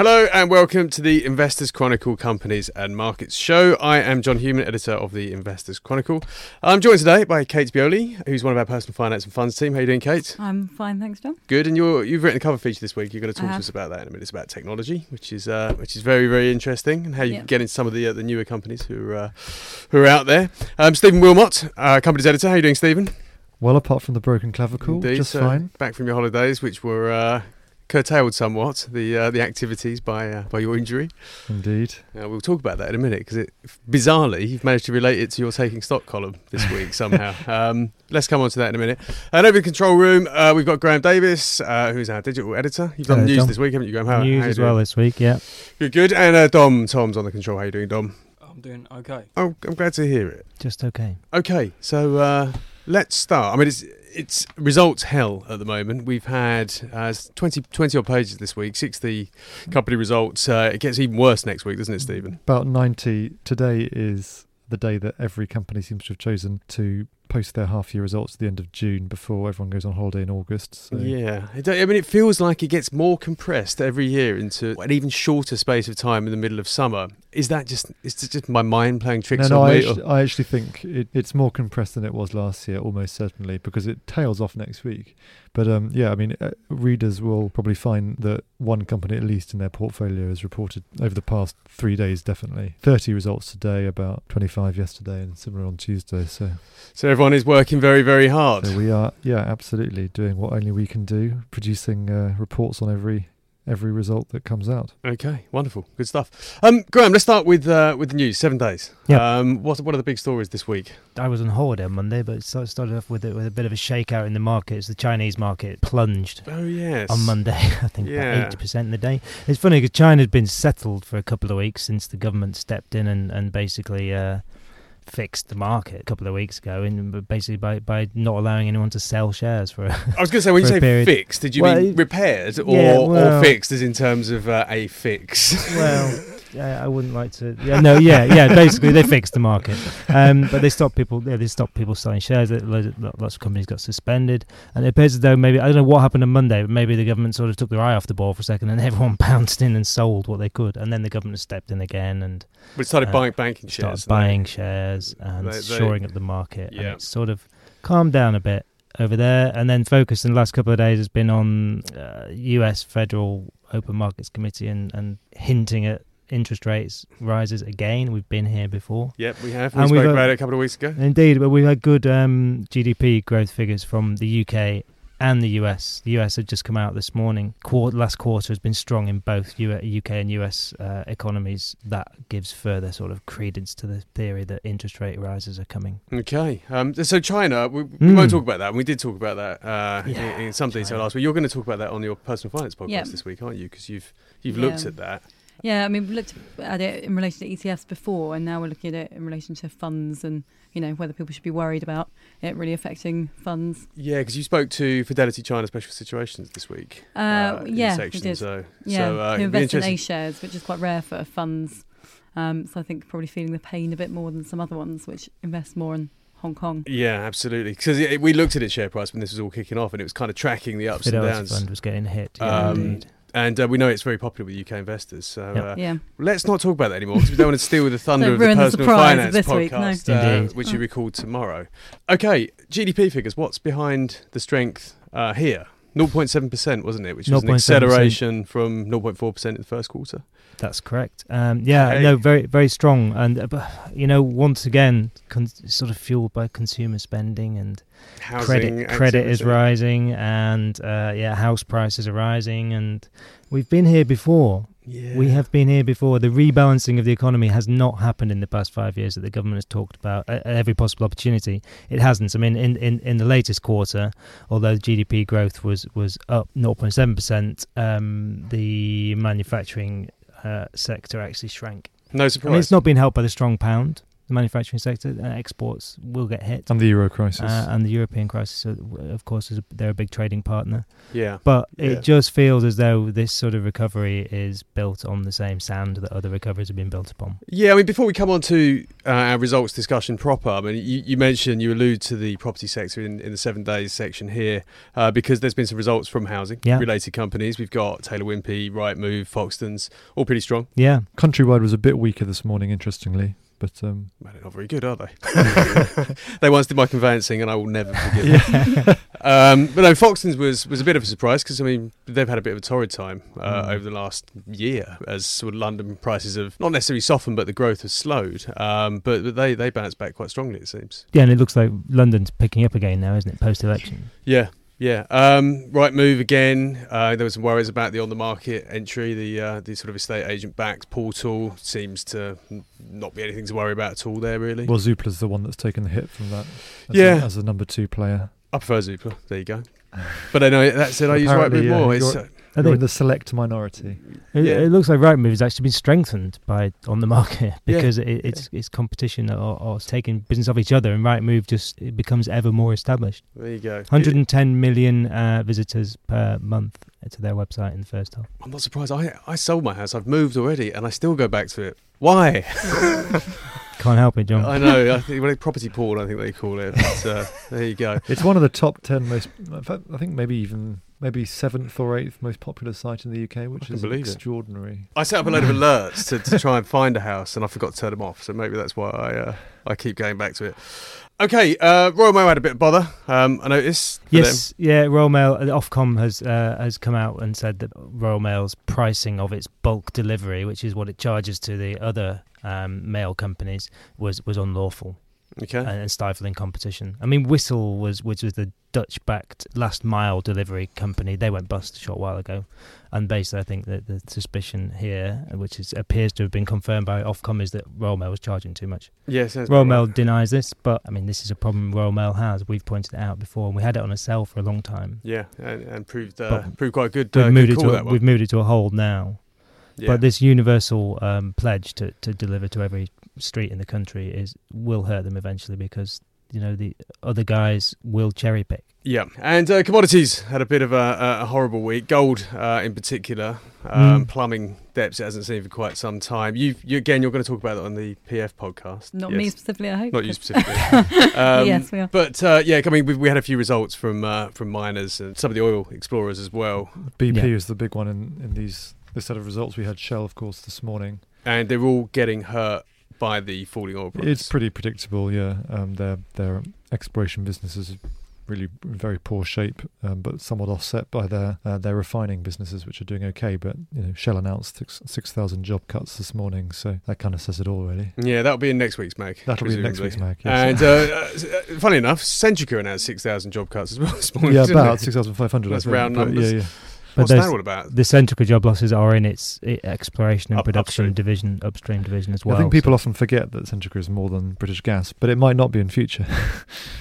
Hello and welcome to the Investors Chronicle Companies and Markets Show. I am John Hughman, editor of the Investors Chronicle. I'm joined today by Kate Beioley, who's one of our personal finance and funds team. How are you doing, Kate? I'm fine, thanks, John. Good. And you're, you've written a cover feature this week. You're going to talk to us about that in a minute. It's about technology, which is uh, which is very very interesting, and how you Yeah. get into some of the uh, the newer companies who are uh, who are out there. Um, Stephen Wilmot, uh, company's editor. How are you doing, Stephen? Well, apart from the broken clavicle, Indeed, just so fine. Back from your holidays, which were uh, curtailed somewhat the uh, the activities by uh, by your injury. Indeed. Uh, we'll talk about that in a minute because bizarrely you've managed to relate it to your taking stock column this week somehow. um, let's come on to that in a minute. And over the control room, uh, we've got Graham Davis, uh, who's our digital editor. You've done Hello, news John. this week, haven't you, Graham? How, News how you as well this week, yeah. Good, good. And uh, Dom, Tom's on the control. How are you doing, Dom? I'm doing okay. Oh, I'm glad to hear it. Just okay. Okay, so uh, let's start. I mean, it's it's results hell at the moment. We've had uh, 20, 20 odd pages this week, 60 company results. Uh, it gets even worse next week, doesn't it, Stephen? About 90. Today is the day that every company seems to have chosen to post their half year results at the end of June before everyone goes on holiday in August. So Yeah, I mean, it feels like it gets more compressed every year into an even shorter space of time in the middle of summer. Is that just is just my mind playing tricks No, no, on I me? actually, I actually think it, it's more compressed than it was last year, almost certainly, because it tails off next week. But um, yeah, I mean, uh, readers will probably find that one company, at least in their portfolio, has reported over the past three days, definitely 30 results today, about 25 yesterday, and similar on Tuesday. So, so everyone is working very, very hard. so we are, yeah, absolutely doing what only we can do, producing uh, reports on every every result that comes out. Okay, wonderful, good stuff. Um, Graham, let's start with uh, with the news. Seven days. Yeah. Um, what what are the big stories this week? I was on holiday on Monday, but it started off with a, with a bit of a shakeout in the markets. The Chinese market plunged Oh yes, on Monday, I think Yeah. about 80% in the day. It's funny because China had been settled for a couple of weeks since the government stepped in and, and basically uh, fixed the market a couple of weeks ago, and basically by, by not allowing anyone to sell shares for a I was going to say when you say period. fixed, did you Well, mean repaired or, Yeah, or fixed as in terms of uh, a fix? well, yeah, I wouldn't like to. Yeah, no, yeah, yeah. Basically, they fixed the market, um, but they stopped people. Yeah, they stopped people selling shares. Loads of, lots of companies got suspended, and it appears as though maybe I don't know what happened on Monday, but maybe the government sort of took their eye off the ball for a second, and everyone pounced in and sold what they could, and then the government stepped in again and we started Uh, buying banking shares. started buying shares and They- they- shoring up the market. Yeah. And it's sort of calmed down a bit over there, and then focus in the last couple of days has been on uh, U.S. Federal Open Markets Committee and, and hinting at interest rates rises again. We've been here before. Yep, we have. We And spoke we've got- about it a couple of weeks ago. Indeed, but we've had good um, GDP growth figures from the UK and the US. The US had just come out this morning. Quar last quarter has been strong in both UK and US uh, economies. That gives further sort of credence to the theory that interest rate rises are coming. Okay, um, so China, we, we Mm. won't talk about that. We did talk about that uh, Yeah, in, in some detail last week. You're going to talk about that on your personal finance podcast Yeah. this week, aren't you? Because you've you've looked at that. Yeah, I mean, we looked at it in relation to ETFs before, and now we're looking at it in relation to funds and, you know, whether people should be worried about it really affecting funds. Yeah, because you spoke to Fidelity China Special Situations this week. Uh, in yeah, we section, did. So, Yeah, so uh, who invest in A shares, which is quite rare for funds. Um, so I think probably feeling the pain a bit more than some other ones, which invest more in Hong Kong. Yeah, absolutely. Because we looked at its share price when this was all kicking off, and it was kind of tracking the ups and Fidelity downs. Fund was getting hit. Yeah, Um, indeed. And uh, we know it's very popular with UK investors. So Yep. uh, Yeah. let's not talk about that anymore because we don't want to steal the thunder of the ruin the personal of finance this week, no. podcast, uh, Indeed. which you record tomorrow. Okay, GDP figures. What's behind the strength uh, here? 0.7%, wasn't it? Which was an 0.7%. acceleration from 0.4% in the first quarter. That's correct. Um, yeah, no, very very strong, and uh, you know, once again, con- sort of fueled by consumer spending and Housing credit credit is rising, and uh, yeah, house prices are rising, and we've been here before. Yeah. We have been here before. The rebalancing of the economy has not happened in the past five years that the government has talked about at at every possible opportunity. It hasn't. I mean, in, in, in the latest quarter, although GDP growth was, was up 0.7%, um, the manufacturing uh, sector actually shrank. No I surprise. mean, it's not been helped by the strong pound. The manufacturing sector, and exports will get hit. And the euro crisis. Uh, and the European crisis, uh, of course, is a, they're a big trading partner. Yeah. But Yeah. it just feels as though this sort of recovery is built on the same sand that other recoveries have been built upon. Yeah, I mean, before we come on to uh, our results discussion proper, I mean, you, you mentioned, you allude to the property sector in, in the seven days section here, uh, because there's been some results from housing Yeah. related companies. We've got Taylor Wimpey, Rightmove, Foxtons, all pretty strong. Yeah, Countrywide was a bit weaker this morning, interestingly, but um, Man, they're not very good, are they? they once did my conveyancing, and I will never forgive them. Um, but no, Foxtons was, was a bit of a surprise because I mean they've had a bit of a torrid time uh, Mm. over the last year as sort of London prices have not necessarily softened, but the growth has slowed. Um, but, but they they bounced back quite strongly, it seems. yeah, and it looks like London's picking up again now, isn't it? Post election. Yeah, yeah. Um, Rightmove again. Uh, there was some worries about the on the market entry. The uh, the sort of estate agent backed portal seems to not be anything to worry about at all. There really. well, Zoopla's the one that's taken the hit from that. As Yeah. a, as a number two player. I prefer Zoopla. There you go. But I know that said I use Rightmove yeah, more. It's, uh, I You're think in the select minority. it, yeah. it looks like Rightmove has actually been strengthened by on the market Yeah. because it, it's it's competition or, or it's taking business off each other, and Rightmove just it becomes ever more established. there you go. 110 million uh, visitors per month to their website in the first half. I'm not surprised. I I sold my house. I've moved already, and I still go back to it. Why? Can't help it, John. I know. I think well, property porn. I think they call it. But, uh, there you go. It's one of the top ten most. In fact, I think maybe even maybe seventh or eighth most popular site in the UK, which is believe it. extraordinary. I set up a load of alerts to, to try and find a house, and I forgot to turn them off. So maybe that's why I uh, I keep going back to it. Okay, uh, Royal Mail had a bit of bother. Um, I noticed. for Yes, yeah. Royal Mail, uh, Ofcom has uh, has come out and said that Royal Mail's pricing of its bulk delivery, which is what it charges to the other um, mail companies, was was unlawful them. Okay. and, and stifling competition. I mean, Whistl was which was the Dutch-backed last mile delivery company. They went bust a short while ago, and basically, I think that the suspicion here, which is, appears to have been confirmed by Ofcom, is that Royal Mail was charging too much. yeah, Royal Mail right. denies this, but I mean, this is a problem Royal Mail has. We've pointed it out before, and we had it on a sell for a long time. Yeah, and, and proved uh, proved quite good. We've Uh, moved good it to that a, we've moved it to a hold now. Yeah. But this universal um, pledge to, to deliver to every street in the country is will hurt them eventually because you know the other guys will cherry pick. Yeah, and uh, commodities had a bit of a, a horrible week. Gold, uh, in particular, um, Mm. plumbing depths it hasn't seen for quite some time. You, you again, you're going to talk about that on the PF podcast. Not Yes. me specifically, I hope. Not you specifically. Um, yes, we are. But uh, yeah, I mean, we, we had a few results from uh, from miners and some of the oil explorers as well, BP Yeah. is the big one in, in these this set of results. We had Shell, of course, this morning. and they're all getting hurt by the falling oil price. It's pretty predictable, yeah. Um, their their exploration businesses really very poor shape, um, but somewhat offset by their uh, their refining businesses, which are doing okay. But you know, Shell announced six thousand job cuts this morning, so that kind of says it all, really. yeah, that'll be in next week's mag. That'll be in next week's mag. Yes. And uh, uh, funny enough, Centrica announced six thousand job cuts as well this morning. yeah, about six thousand five hundred. That's round but numbers. Yeah, yeah. But What's that there's- all about? The Centrica job losses are in its i exploration and Up- production upstream. division, upstream division as well. I think people so- often forget that Centrica is more than British Gas, but it might not be in future.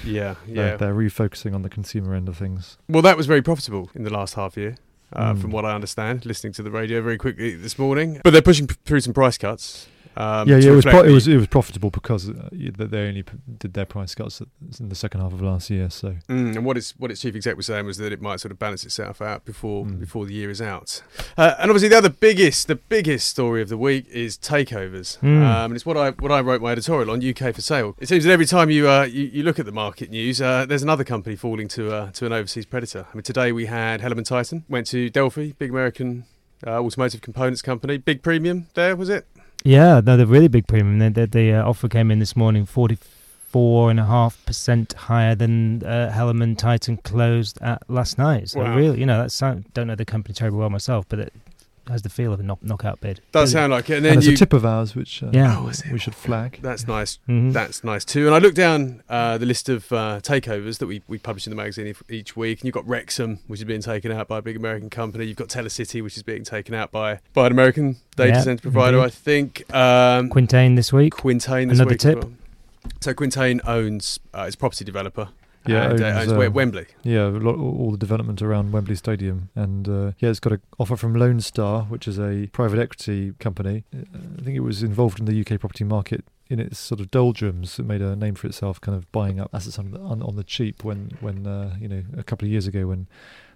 Yeah, They're- yeah. they're refocusing on the consumer end of things. Well, that was very profitable in the last half year, uh, Mm. from what I understand, listening to the radio very quickly this morning. But they're pushing p- through some price cuts. Um, yeah, yeah, it was, pro- it was it was profitable because uh, that they only p- did their price cuts in the second half of last year. So Mm, and what its what its chief exec was saying was that it might sort of balance itself out before Mm. before the year is out. Uh, and obviously, the other biggest the biggest story of the week is takeovers. Mm. Um, and it's what I what I wrote my editorial on UK for sale. It seems that every time you uh, you, you look at the market news, uh, there's another company falling to uh, to an overseas predator. I mean, today we had HellermannTyton went to Delphi, big American uh, automotive components company, big premium there was it? Yeah, no, they're really big premium. The, the, the uh, offer came in this morning, forty-four and a half percent higher than uh, HellermannTyton closed at last night. So Wow. really, you know, that's sound, don't know the company terribly well myself, but it has the feel of a knock, knockout bid. Does Really- sound like it. And and then you a tip of ours, which uh, Yeah. Oh, we should flag. that's nice. Mhm. That's nice too. And I looked down uh, the list of uh, takeovers that we, we publish in the magazine each- each week, and you've got Rexam, which is being taken out by a big American company. You've got Telecity, which is being taken out by by an American data Yeah, center provider, indeed. I think. Um, Quintain this week. Quintain this Another week. as tip. well. So Quintain owns uh, it's a property developer. Yeah, and, uh, owns, Wem- um, Wembley. Yeah, lot, all the development around Wembley Stadium, and uh, yeah, it's got an offer from Lone Star, which is a private equity company. Uh, I think it was involved in the UK property market in its sort of doldrums, it made a name for itself, kind of buying up assets on the, on, on the cheap when when uh, you know a couple of years ago when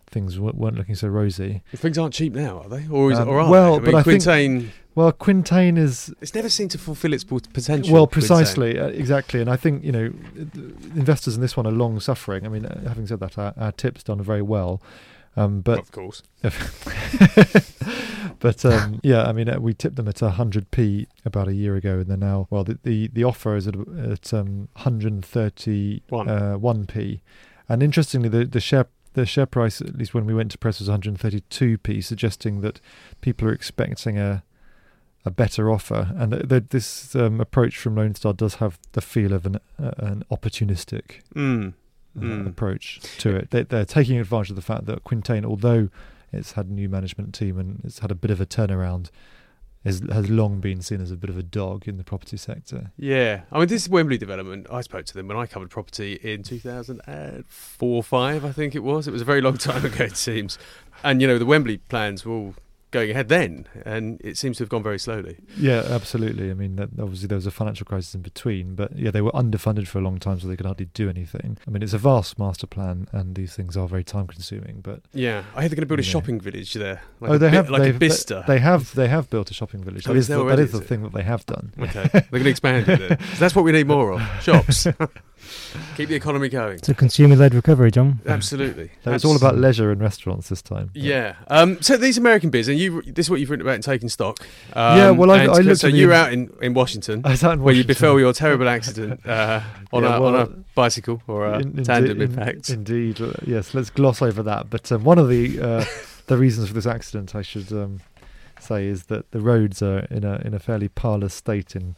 things w- weren't looking so rosy. Things aren't cheap now, are they? Or is Um, it, or are well, they? I but I think- Quintain, Well, Quintain is it's never seemed to fulfil its pot- potential. well precisely uh, exactly, and I think you know investors in this one are long suffering. I mean, uh, having said that, our, our tip's done very well. Um, but of course. but um, yeah, I mean, uh, we tipped them at 100p about a year ago, and they're now well. The the, the offer is at, at um, 131 uh, 1p, and interestingly, the the share the share price, at least when we went to press, was 132p, suggesting that people are expecting a a better offer, and th- th- this um, approach from Lone Star does have the feel of an uh, an opportunistic Mm. uh, Mm. approach to it. They, they're taking advantage of the fact that Quintain, although it's had a new management team and it's had a bit of a turnaround, has has long been seen as a bit of a dog in the property sector. Yeah, I mean, this Wembley development. I spoke to them when I covered property in 2004 or five, I think it was. It was a very long time ago, it seems. And you know, the Wembley plans were all going ahead then, and it seems to have gone very slowly. Yeah, absolutely. I mean, that, obviously there was a financial crisis in between, but yeah, they were underfunded for a long time, so they could hardly do anything. I mean, it's a vast master plan, and these things are very time consuming. But Yeah, I hear they're going to build a Yeah. shopping village there. Like oh, a they have like a Bicester. They, have they have built a shopping village. Oh, That is is the, that already, is the thing that they have done. Okay, they're going to expand it. So that's what we need more of. Shops. Keep the economy going. It's a consumer-led recovery, John. Absolutely. So it's all about leisure and restaurants this time. Yeah. Um, so these American bids, and you, this is what you've written about in taking stock. Um, Yeah, well, I- and I looked So at the- you were out in, in Washington, I was out in where you befell your terrible accident uh, on, Yeah, a, well, on a bicycle or a In- tandem, indi- in fact. Indeed, uh, yes. Let's gloss over that. But um, one of the uh, the reasons for this accident, I should um, say, is that the roads are in a in a fairly parlous state in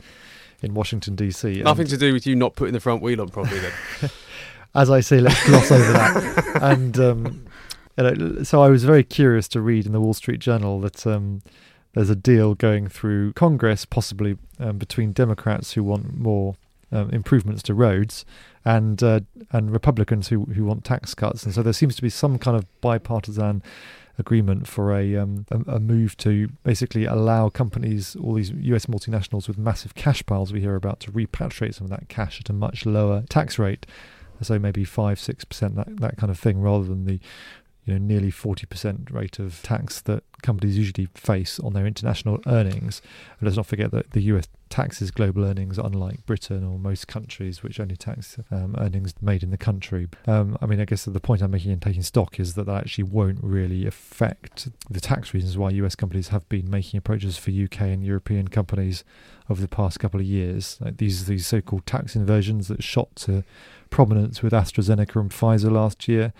in Washington D.C. Nothing to do with you not putting the front wheel on properly. Then As I say, let's gloss over that. And um, you know, so I was very curious to read in the Wall Street Journal that. Um, there's a deal going through Congress, possibly um, between Democrats who want more um, improvements to roads and uh, and Republicans who who want tax cuts, and so there seems to be some kind of bipartisan agreement for a um, a, a move to basically allow companies, all these U.S. multinationals with massive cash piles we hear about, to repatriate some of that cash at a much lower tax rate, so maybe five six percent that that kind of thing, rather than the you know nearly 40% rate of tax that companies usually face on their international earnings. And let's not forget that the US taxes global earnings, unlike Britain or most countries, which only tax um, earnings made in the country. Um, I mean, I guess the point I'm making in taking stock is that that actually won't really affect the tax reasons why US companies have been making approaches for UK and European companies over the past couple of years. Like these these so-called tax inversions that shot to prominence with AstraZeneca and Pfizer last year.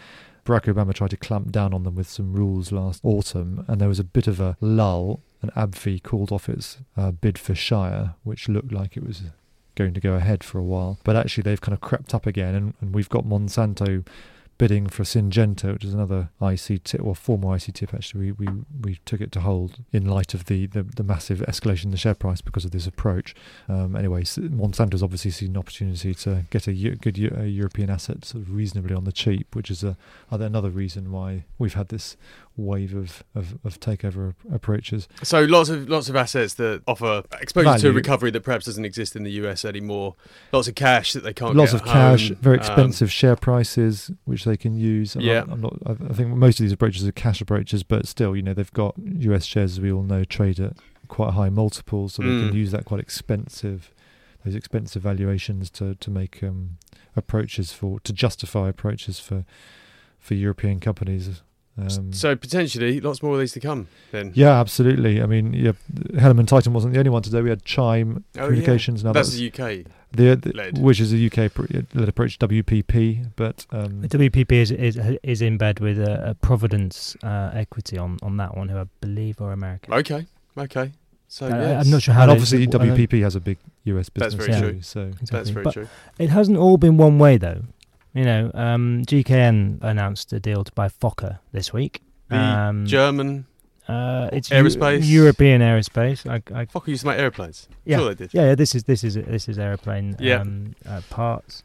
Barack Obama tried to clamp down on them with some rules last autumn, and there was a bit of a lull. And called off its uh, bid for Shire, which looked like it was going to go ahead for a while. But actually, they've kind of crept up again, and, and we've got Monsanto bidding for Syngenta, which is another IC tip, or former IC. Actually, we, we, we took it to hold in light of the, the, the massive escalation in the share price because of this approach. Um, anyway, Monsanto's obviously seen an opportunity to get a good European asset sort of reasonably on the cheap, which is a, other- another reason why we've had this wave of, of, of takeover approaches. So lots of lots of assets that offer exposure to a recovery that perhaps doesn't exist in the US anymore. Lots of cash that they can't. Lots of cash, home. very Um, expensive share prices, which they can use. I'm Yeah. not, I'm not, I I think most of these approaches are cash approaches, but still, you know, they've got US shares, as we all know, trade at quite high multiples, so they Mm. can use that quite expensive, those expensive valuations to to make um, approaches for to justify approaches for for European companies. Um, so potentially lots more of these to come. Then yeah, absolutely. I mean, yeah, HellermannTyton wasn't the only one today. We had Chime Oh, yeah. Communications. Now that's that's the UK. the, the led. which is a UK pr- led approach, WPP, but um, The WPP is is, is in bed with a, a Providence uh, equity on, on that one, who I believe are American. Okay, okay. So Uh, yes. I'm not sure how. and they- obviously WPP has a big US business. That's business very too. true. So That's very But true. It hasn't all been one way though. You know, um, GKN announced a deal to buy Fokker this week. The um, German uh, it's aerospace? European aerospace. I, I, Fokker used to make airplanes. yeah, Sure they did. yeah, yeah. This is this is this is aeroplane Yeah. um, uh, parts.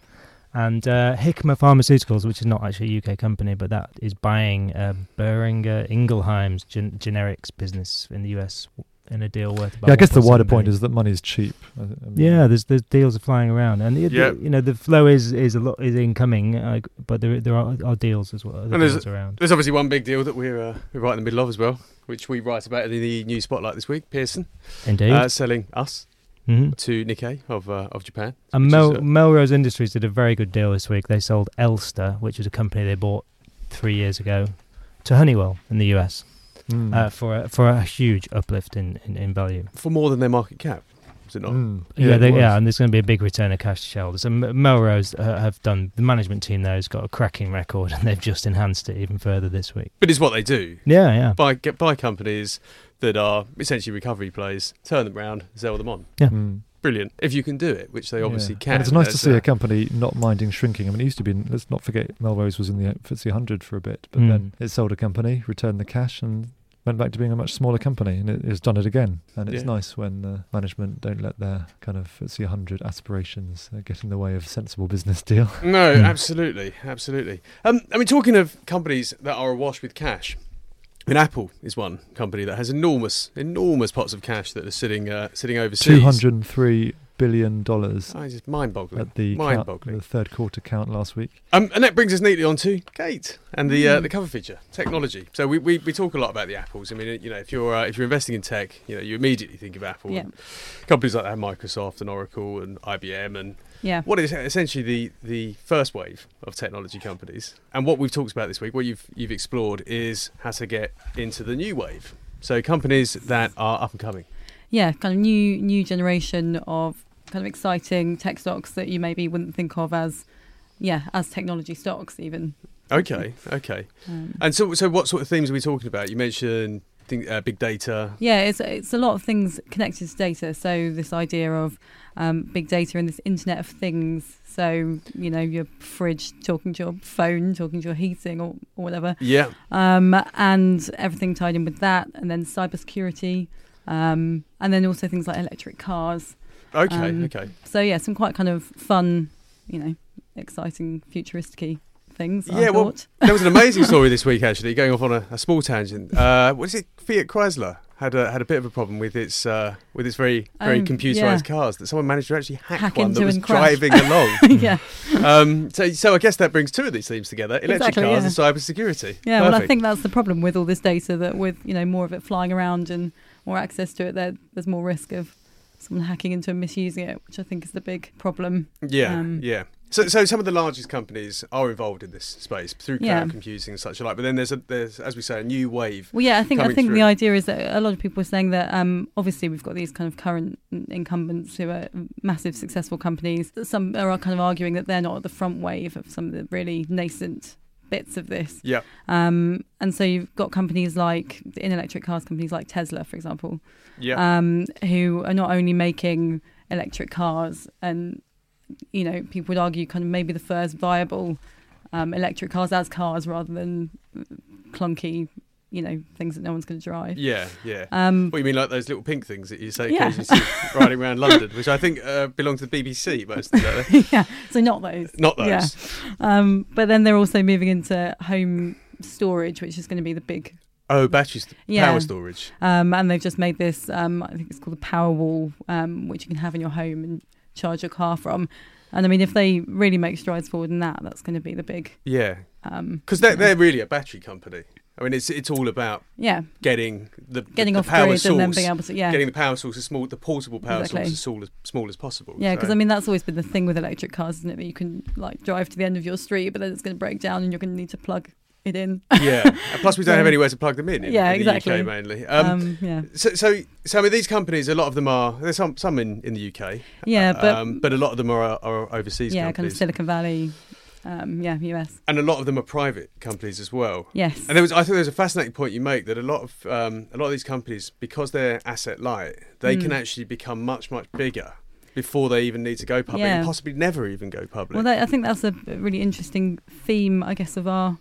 And uh, Hikma Pharmaceuticals, which is not actually a UK company, but that is buying uh, Boehringer Ingelheim's gen- generics business in the US, in a deal worth. About Yeah, I guess the wider point point is that money is cheap. I, I mean, Yeah, there's there's deals are flying around, and it, Yeah. you know the flow is is a lot is incoming, uh, but there there are, are deals as well. And there's- around. There's obviously one big deal that we're uh, we're right in the middle of as well, which we write about in the new spotlight this week. Pearson Indeed. uh, selling us hmm to Nikkei of uh, of Japan. And Mel- is, uh, Melrose Industries did a very good deal this week. They sold Elster, which was a company they bought three years ago, to Honeywell in the US Mm. uh, for a, for a huge uplift in, in, in value. for more than their market cap. Is it not? Mm. Yeah, it they, was. yeah, and there's going to be a big return of cash to shareholders. And Melrose uh, have done the management team there has got a cracking record, and they've just enhanced it even further this week. But it's what they do. Yeah, yeah, Buy get buy companies that are essentially recovery plays, turn them round, sell them on. Yeah. Mm. Brilliant. If you can do it, which they obviously Yeah. can. And it's nice to see a company not minding shrinking. I mean, it used to be. Let's not forget, Melrose was in the FTSE 100 for a bit, but Mm. then it sold a company, returned the cash, and went back to being a much smaller company, and it, it's done it again. And it's Yeah. nice when uh, management don't let their kind of FTSE 100 aspirations uh, get in the way of a sensible business deal. No, Hmm. absolutely, absolutely. Um, I mean, talking of companies that are awash with cash, I mean, Apple is one company that has enormous, enormous pots of cash that are sitting, uh, sitting overseas. Two hundred and three billion dollars Oh, just mind-boggling. at the, mind-boggling. the third quarter count last week. Um, and that brings us neatly on to Kate and the uh, Mm. the cover feature technology. So we, we, we talk a lot about the apples. I mean, you know, if you're uh, if you're investing in tech, you know, you immediately think of Apple. Yeah. Companies like that, Microsoft and Oracle and IBM and Yeah. what is essentially the the first wave of technology companies. And what we've talked about this week, what you've you've explored is how to get into the new wave. So companies that are up and coming. yeah, kind of new new generation of kind of exciting tech stocks that you maybe wouldn't think of as yeah as technology stocks even. Okay, okay. Um, And so so what sort of themes are we talking about? You mentioned think, uh, big data. yeah, it's it's a lot of things connected to data. So this idea of um, big data and this Internet of Things. So you know your fridge talking to your phone, talking to your heating or, or whatever. Yeah. um, and everything tied in with that, and then cybersecurity, um, and then also things like electric cars. Okay, Um, okay. So yeah, some quite kind of fun, you know, exciting, futuristic things. I Yeah, well, thought. There was an amazing story this week, actually, going off on a, a small tangent. Uh, what is it? Fiat Chrysler had a had a bit of a problem with its uh, with its very very Oh, computerized yeah. cars that someone managed to actually hack, Hack one that was driving along. yeah, um, so so I guess that brings two of these themes together: electric Exactly, cars yeah. and cyber security. yeah. Well, I think that's the problem with all this data. That with you know more of it flying around and more access to it, there there's more risk of someone hacking into and misusing it, which I think is the big problem. Yeah, Um, yeah. So, so some of the largest companies are involved in this space through cloud Yeah. computing and such like. But then there's a there's as we say a new wave. Well, yeah, I think I think through. the idea is that a lot of people are saying that um, obviously we've got these kind of current incumbents who are massive successful companies. Some are kind of arguing that they're not at the front wave of some of the really nascent bits of this. Yeah, Um, and so you've got companies like in electric cars, companies like Tesla, for example, yeah, um, who are not only making electric cars and you know people would argue kind of maybe the first viable um, electric cars as cars rather than clunky you know things that no one's going to drive yeah, yeah. um, What you mean, like those little pink things that you say Yeah. occasionally see riding around London, which I think uh, belong to the BBC mostly, don't they? yeah so not those Not those. Yeah. um, but then they're also moving into home storage which is going to be the big Oh, batteries, Yeah. power storage. Um, and they've just made this, um, I think it's called the Powerwall, um, which you can have in your home and charge your car from. And I mean, if they really make strides forward in that, that's going to be the big. Yeah, Um, because they're, they're really a battery company. I mean, it's it's all about yeah, getting the getting the, off the power grid source, and then being able to, yeah. getting the power source as small, the portable power Exactly. source as small as small as possible. yeah, because So- I mean that's always been the thing with electric cars, isn't it? That you can like drive to the end of your street, but then it's going to break down, and you're going to need to plug it in. yeah. And plus, we don't have anywhere to plug them in. in Yeah, in exactly. The UK mainly. Um, Um, yeah, so, so, so I mean, these companies, a lot of them are. There's some some in, in the UK. yeah, but um, but a lot of them are are overseas yeah, kind of Silicon Valley, um, yeah, US, and a lot of them are private companies as well. yes, And there was, I think, there's a fascinating point you make that a lot of um, a lot of these companies, because they're asset light, they Mm. can actually become much much bigger before they even need to go public, Yeah. and possibly never even go public. Well, that, I think that's a really interesting theme, I guess, of our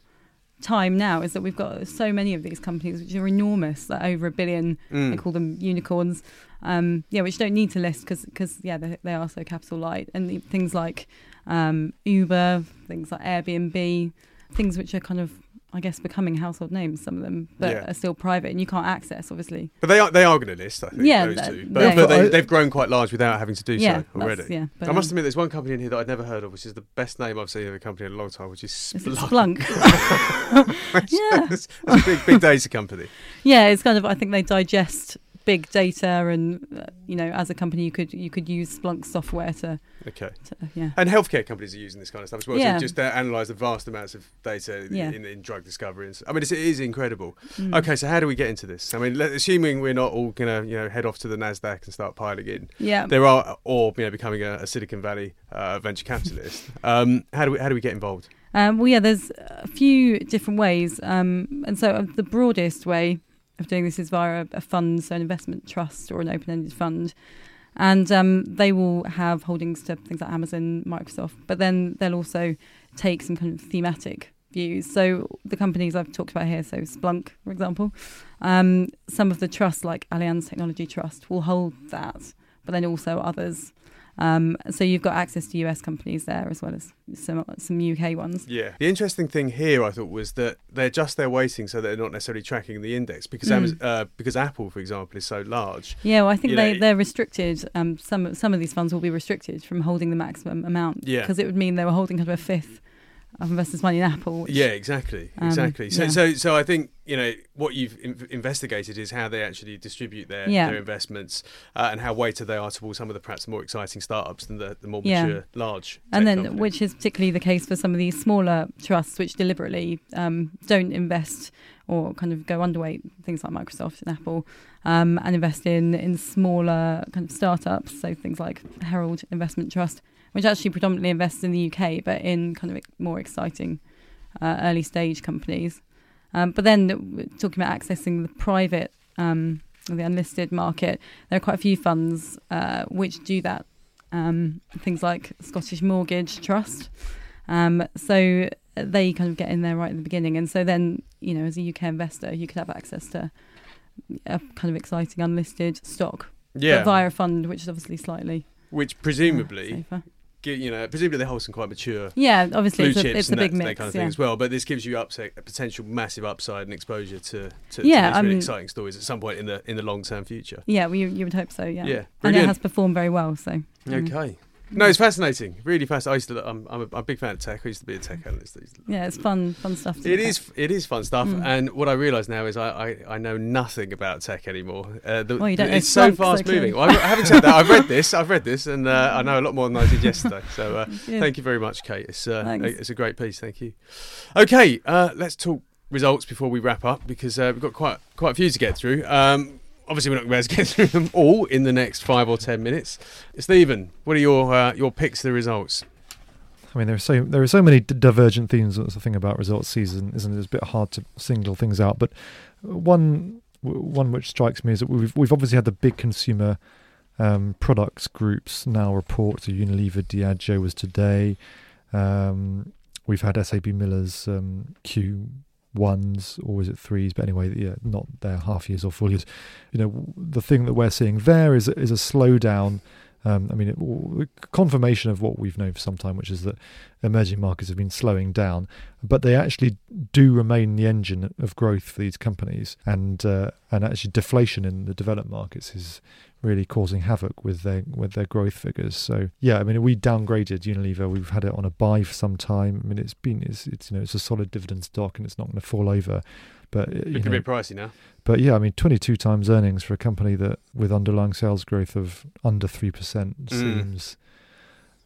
time now is that we've got so many of these companies which are enormous, like over a billion. Mm. They call them unicorns. Um, yeah, which don't need to list because yeah, they, they are so capital light, and the, things like um, Uber, things like Airbnb, things which are kind of I guess, becoming household names. Some of them, but Yeah. are still private, and you can't access, obviously. But they are they are going to list, I think. Yeah, those that- two. But, yeah. but they, they've grown quite large without having to do yeah, so that's- already. yeah. But, I must um, admit, there's one company in here that I'd never heard of, which is the best name I've seen of a company in a long time, which is is it Splunk. Splunk? Yeah. it's, it's a big, big data company. yeah, it's kind of. I think they digest big data, and uh, you know, as a company, you could you could use Splunk software to, Okay. to yeah. And healthcare companies are using this kind of stuff as well. Yeah. So just uh, analyse the vast amounts of data in, Yeah. in, in drug discovery. And I mean, it's, it is incredible. Mm. Okay, so how do we get into this? I mean, let, assuming we're not all going to, you know, head off to the Nasdaq and start piling in, Yeah. there are, or you know, becoming a, a Silicon Valley uh, venture capitalist. um, how do we how do we get involved? Um, well, yeah, there's a few different ways. Um, and so uh, the broadest way of doing this is via a, a fund, so an investment trust or an open ended fund. And um, they will have holdings to things like Amazon, Microsoft, but then they'll also take some kind of thematic views. So the companies I've talked about here, so Splunk, for example, um, some of the trusts like Allianz Technology Trust will hold that, but then also others. Um, so you've got access to US companies there as well as some some UK ones. Yeah. The interesting thing here, I thought, was that they're just there waiting, so they're not necessarily tracking the index because Mm. Amaz- uh, because Apple, for example, is so large. Yeah, well, I think they know- they're restricted. Um, some some of these funds will be restricted from holding the maximum amount. Yeah. because it would mean they were holding kind of a fifth investors' money in Apple. Which, Yeah, exactly, Um, exactly. so, yeah. so, so I think you know what you've in- investigated is how they actually distribute their, Yeah. their investments uh, and how weighted they are towards some of the perhaps more exciting startups than the, the more Yeah. mature, large. and then companies. which is particularly the case for some of these smaller trusts, which deliberately um, don't invest or kind of go underweight things like Microsoft and Apple, um, and invest in in smaller kind of startups. So things like Herald Investment Trust, which actually predominantly invests in the UK, but in kind of more exciting uh, early stage companies. Um, but then talking about accessing the private, um, the unlisted market, there are quite a few funds uh, which do that. Um, things like Scottish Mortgage Trust. Um, so they kind of get in there right at the beginning, and so then you know, as a UK investor, you could have access to a kind of exciting unlisted stock, yeah, via a fund, which is obviously slightly which uh, presumably, gi- you know, presumably they hold some quite mature Yeah, obviously blue it's a, chips it's a and big that, mix. that kind of yeah. thing as well. But this gives you upside, a potential massive upside and exposure to, to, Yeah, to these really mean- exciting stories at some point in the in the long term future. Yeah, well, you, you would hope so. Yeah, Yeah, and it has performed very well. So mm. No, it's fascinating. Really fascinating. I used to. I'm, I'm, a, I'm a big fan of tech. I used to be a tech analyst. I used to- yeah, it's fun, fun stuff. To It is. It is fun stuff. Mm. And what I realise now is I, I, I know nothing about tech anymore. Uh, the, Well, you don't it's so Splunk, so fast moving. Well, I, having said that, I've read this. I've read this, and uh, I know a lot more than I did yesterday. So uh, Yeah. thank you very much, Kate. It's uh, Thanks. it's a great piece. Thank you. Okay, uh, let's talk results before we wrap up because uh, we've got quite quite a few to get through. Um, obviously, we're not going to get through them all in the next five or ten minutes. Stephen, what are your uh, your picks the results? I mean, there are so there are so many divergent themes. That's the thing about results season, isn't it? It's a bit hard to single things out. But one one which strikes me is that we've we've obviously had the big consumer um, products groups now report. So Unilever, Diageo was today. Um, we've had SAB Miller's um, Q ones or is it threes? But anyway, yeah, not their half years or full years. You know, the thing that we're seeing there is is a slowdown. Um, I mean, it, confirmation of what we've known for some time, which is that emerging markets have been slowing down, but they actually do remain the engine of growth for these companies, and uh, and actually deflation in the developed markets is really causing havoc with their with their growth figures. So yeah, I mean, we downgraded Unilever. We've had it on a buy for some time. I mean, it's been it's, it's you know it's a solid dividend stock and it's not going to fall over. But uh, you Looking know, bit pricey now. but yeah, I mean, 22 times earnings for a company that with underlying sales growth of under three percent Mm. seems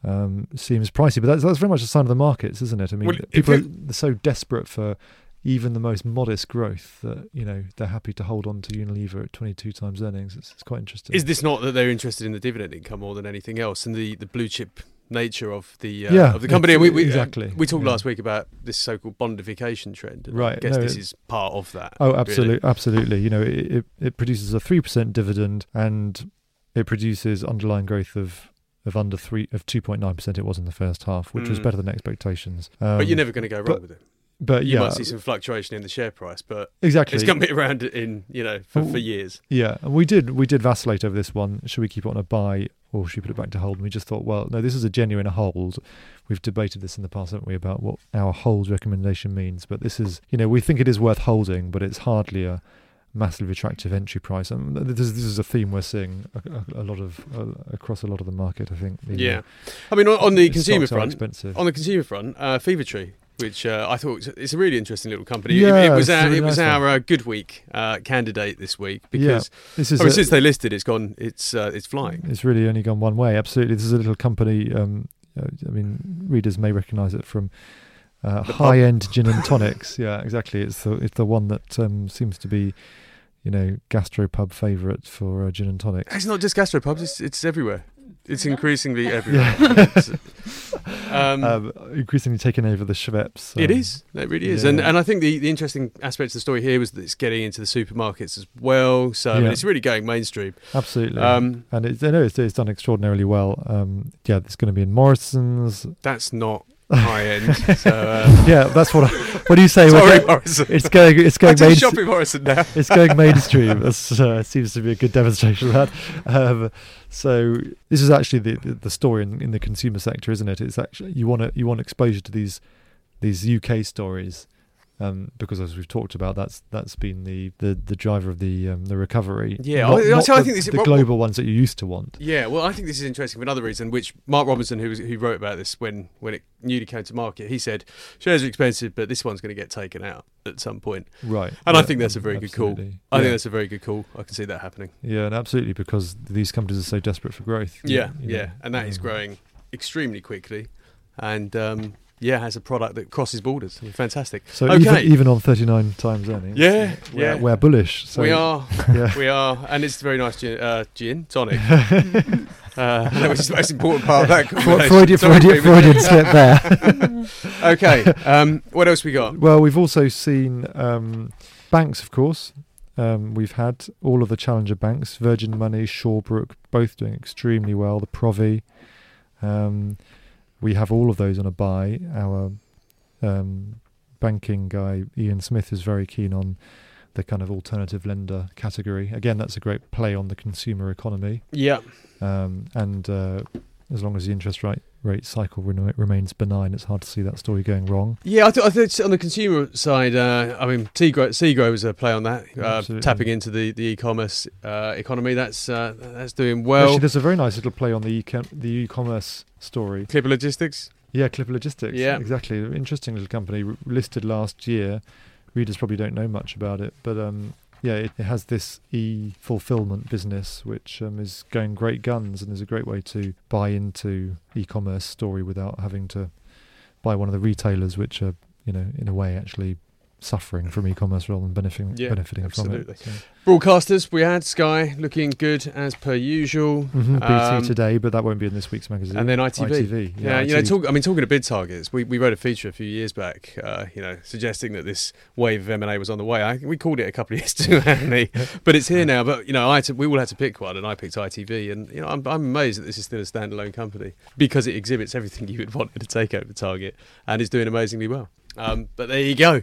um, seems pricey. But that's that's very much a sign of the markets, isn't it? I mean, Well, people are you- they're so desperate for even the most modest growth that you know they're happy to hold on to Unilever at 22 times earnings. It's, it's quite interesting. Is this not that they're interested in the dividend income more than anything else, and the, the blue chip nature of the uh, Yeah, of the company? We, we, uh, exactly, we talked yeah. last week about this so-called bondification trend. And I Right, guess no, this it- is part of that. Oh, really. absolutely, absolutely. You know, it, it, it produces a three percent dividend, and it produces underlying growth of of under three of two point nine percent. It was in the first half, which was Mm. better than expectations. Um, But you're never going to go wrong but- with it. But You yeah, might see some fluctuation in the share price, but exactly. it's going to be around in you know for, Oh. for years. Yeah, and we did we did vacillate over this one. Should we keep it on a buy or should we put it back to hold? And we just thought, well, no, this is a genuine hold. We've debated this in the past, haven't we, about what our hold recommendation means. But this is, you know, we think it is worth holding, but it's hardly a massively attractive entry price. And this, this is a theme we're seeing a, a lot of uh, across a lot of the market. I think. The, yeah, I mean, on, on the, the consumer front, expensive. on the consumer front, uh, Fever Tree. Which uh, I thought it's a really interesting little company. Yeah, it, it was our, really it was nice our uh, good week uh, candidate this week Yeah, because this is I mean, a- since they listed, it's gone. It's uh, it's flying. It's really only gone one way. Absolutely, this is a little company. Um, uh, I mean, readers may recognise it from uh, high-end gin and tonics. yeah, exactly. It's the it's the one that um, seems to be, you know, gastropub favourite for uh, gin and tonics. It's not just gastropubs; it's, it's everywhere. It's increasingly everywhere. Yeah. Um, um, increasingly taking over the Schweppes. It um, is. It really is. And yeah. and I think the, the interesting aspect of the story here was that it's getting into the supermarkets as well. So I mean, it's really going mainstream. absolutely. Um, and it's, I know it's, it's done extraordinarily well. Um, yeah, it's going to be in Morrison's. that's not high end. So uh, Yeah, that's what. I, what do you say? sorry, Morrison. it's going. It's going main. shop in Morrison now. it's going mainstream. That uh, seems to be a good demonstration of that. Um, so this is actually the the, the story in, in the consumer sector, isn't it? It's actually you want to you want exposure to these these UK stories. Um, because as we've talked about, that's that's been the, the, the driver of the um, the recovery. Yeah, not, I- not I the, think this is- the what- global ones that you used to want. Yeah, well, I think this is interesting for another reason, which Mark Robinson, who was, who wrote about this when, when it newly came to market, he said shares are expensive, but this one's going to get taken out at some point. Right. And I think that's a very good call. I yeah. think that's a very good call. I can see that happening. yeah, and absolutely because these companies are so desperate for growth. Yeah, know, yeah, and that is growing extremely quickly, and um, yeah, has a product that crosses borders. Fantastic. So Okay. even, even on 39 times earnings, Yeah, we're, yeah. we're bullish. So we are, Yeah. we are, and it's very nice gin, uh, gin tonic, uh, which is the most important part of that. Fre- Freudian, Freudian. Freudian slip there. okay, um, what else we got? Well, we've also seen um, banks, of course. Um, we've had all of the challenger banks, Virgin Money, Shawbrook, both doing extremely well. The Provi, um, we have all of those on a buy. Our um, banking guy Ian Smith is very keen on the kind of alternative lender category. Again, that's a great play on the consumer economy. Yeah, Um, and uh, as long as the interest rate rate cycle remains benign, it's hard to see that story going wrong. yeah. I, th- I think on the consumer side, uh, I mean, Segro was a play on that, uh, tapping into the, the e-commerce uh, economy. That's uh, that's doing Well. Actually, there's a very nice little play on the e- the e-commerce story. Clipper Logistics. Yeah, Clipper Logistics. Yeah. exactly. Interesting little company r- listed last year. Readers probably don't know much about it, but um, yeah, it, it has this e-fulfillment business which um, is going great guns and is a great way to buy into e-commerce story without having to buy one of the retailers, which are you know in a way actually suffering from e-commerce rather than benefiting Yeah, benefiting absolutely. from it. So. Broadcasters, we had Sky looking good as per usual. Mhm, BT Um, today, but that won't be in this week's magazine. And then ITV. ITV, Yeah, you know, talk, I mean, talking to bid targets, we, we wrote a feature a few years back, uh, you know, suggesting that this wave of M and A was on the way. I, we called it a couple of years too early, but it's here now. But you know, I had to, we all had to pick one, and I picked ITV, and you know, I'm, I'm amazed that this is still a standalone company because it exhibits everything you would want to take over Target, and is doing amazingly well. Um, but there you go.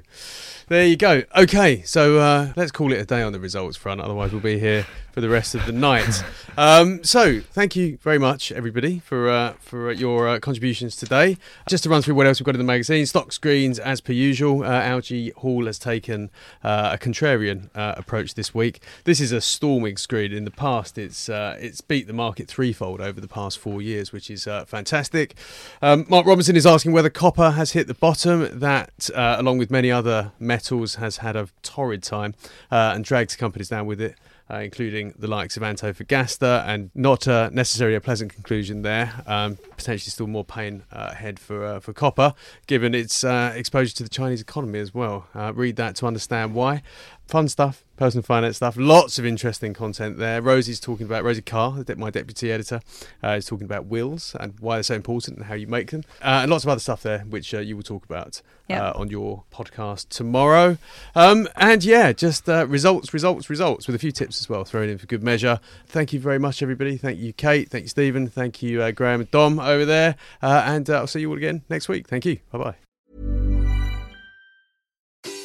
There you go. Okay, so uh, let's call it a day on the results front. Otherwise, we'll be here for the rest of the night. Um, so, thank you very much, everybody, for uh, for your uh, contributions today. Just to run through what else we've got in the magazine, stock screens as per usual. Uh, Algy Hall has taken uh, a contrarian uh, approach this week. This is a storming screen. In the past, it's uh, it's beat the market threefold over the past four years, which is uh, fantastic. Um, Mark Robinson is asking whether copper has hit the bottom. That, uh, along with many other metals, has had a torrid time uh, and dragged companies down with it. Uh, including the likes of Antofagasta, and not uh, necessarily a pleasant conclusion there. Um, potentially still more pain uh, ahead for uh, for copper, given its uh, exposure to the Chinese economy as well. Uh, read that to understand why. Fun stuff, personal finance stuff, lots of interesting content there. Rosie's talking about Rosie Carr, my deputy editor, uh, is talking about wills and why they're so important and how you make them, uh, and lots of other stuff there which uh, you will talk about Yep. uh, on your podcast tomorrow. Um, and yeah, just uh, results, results, results with a few tips as well thrown in for good measure. Thank you very much, everybody. Thank you, Kate. Thank you, Stephen. Thank you, uh, Graham and Dom over there. Uh, and uh, I'll see you all again next week. Thank you. Bye bye.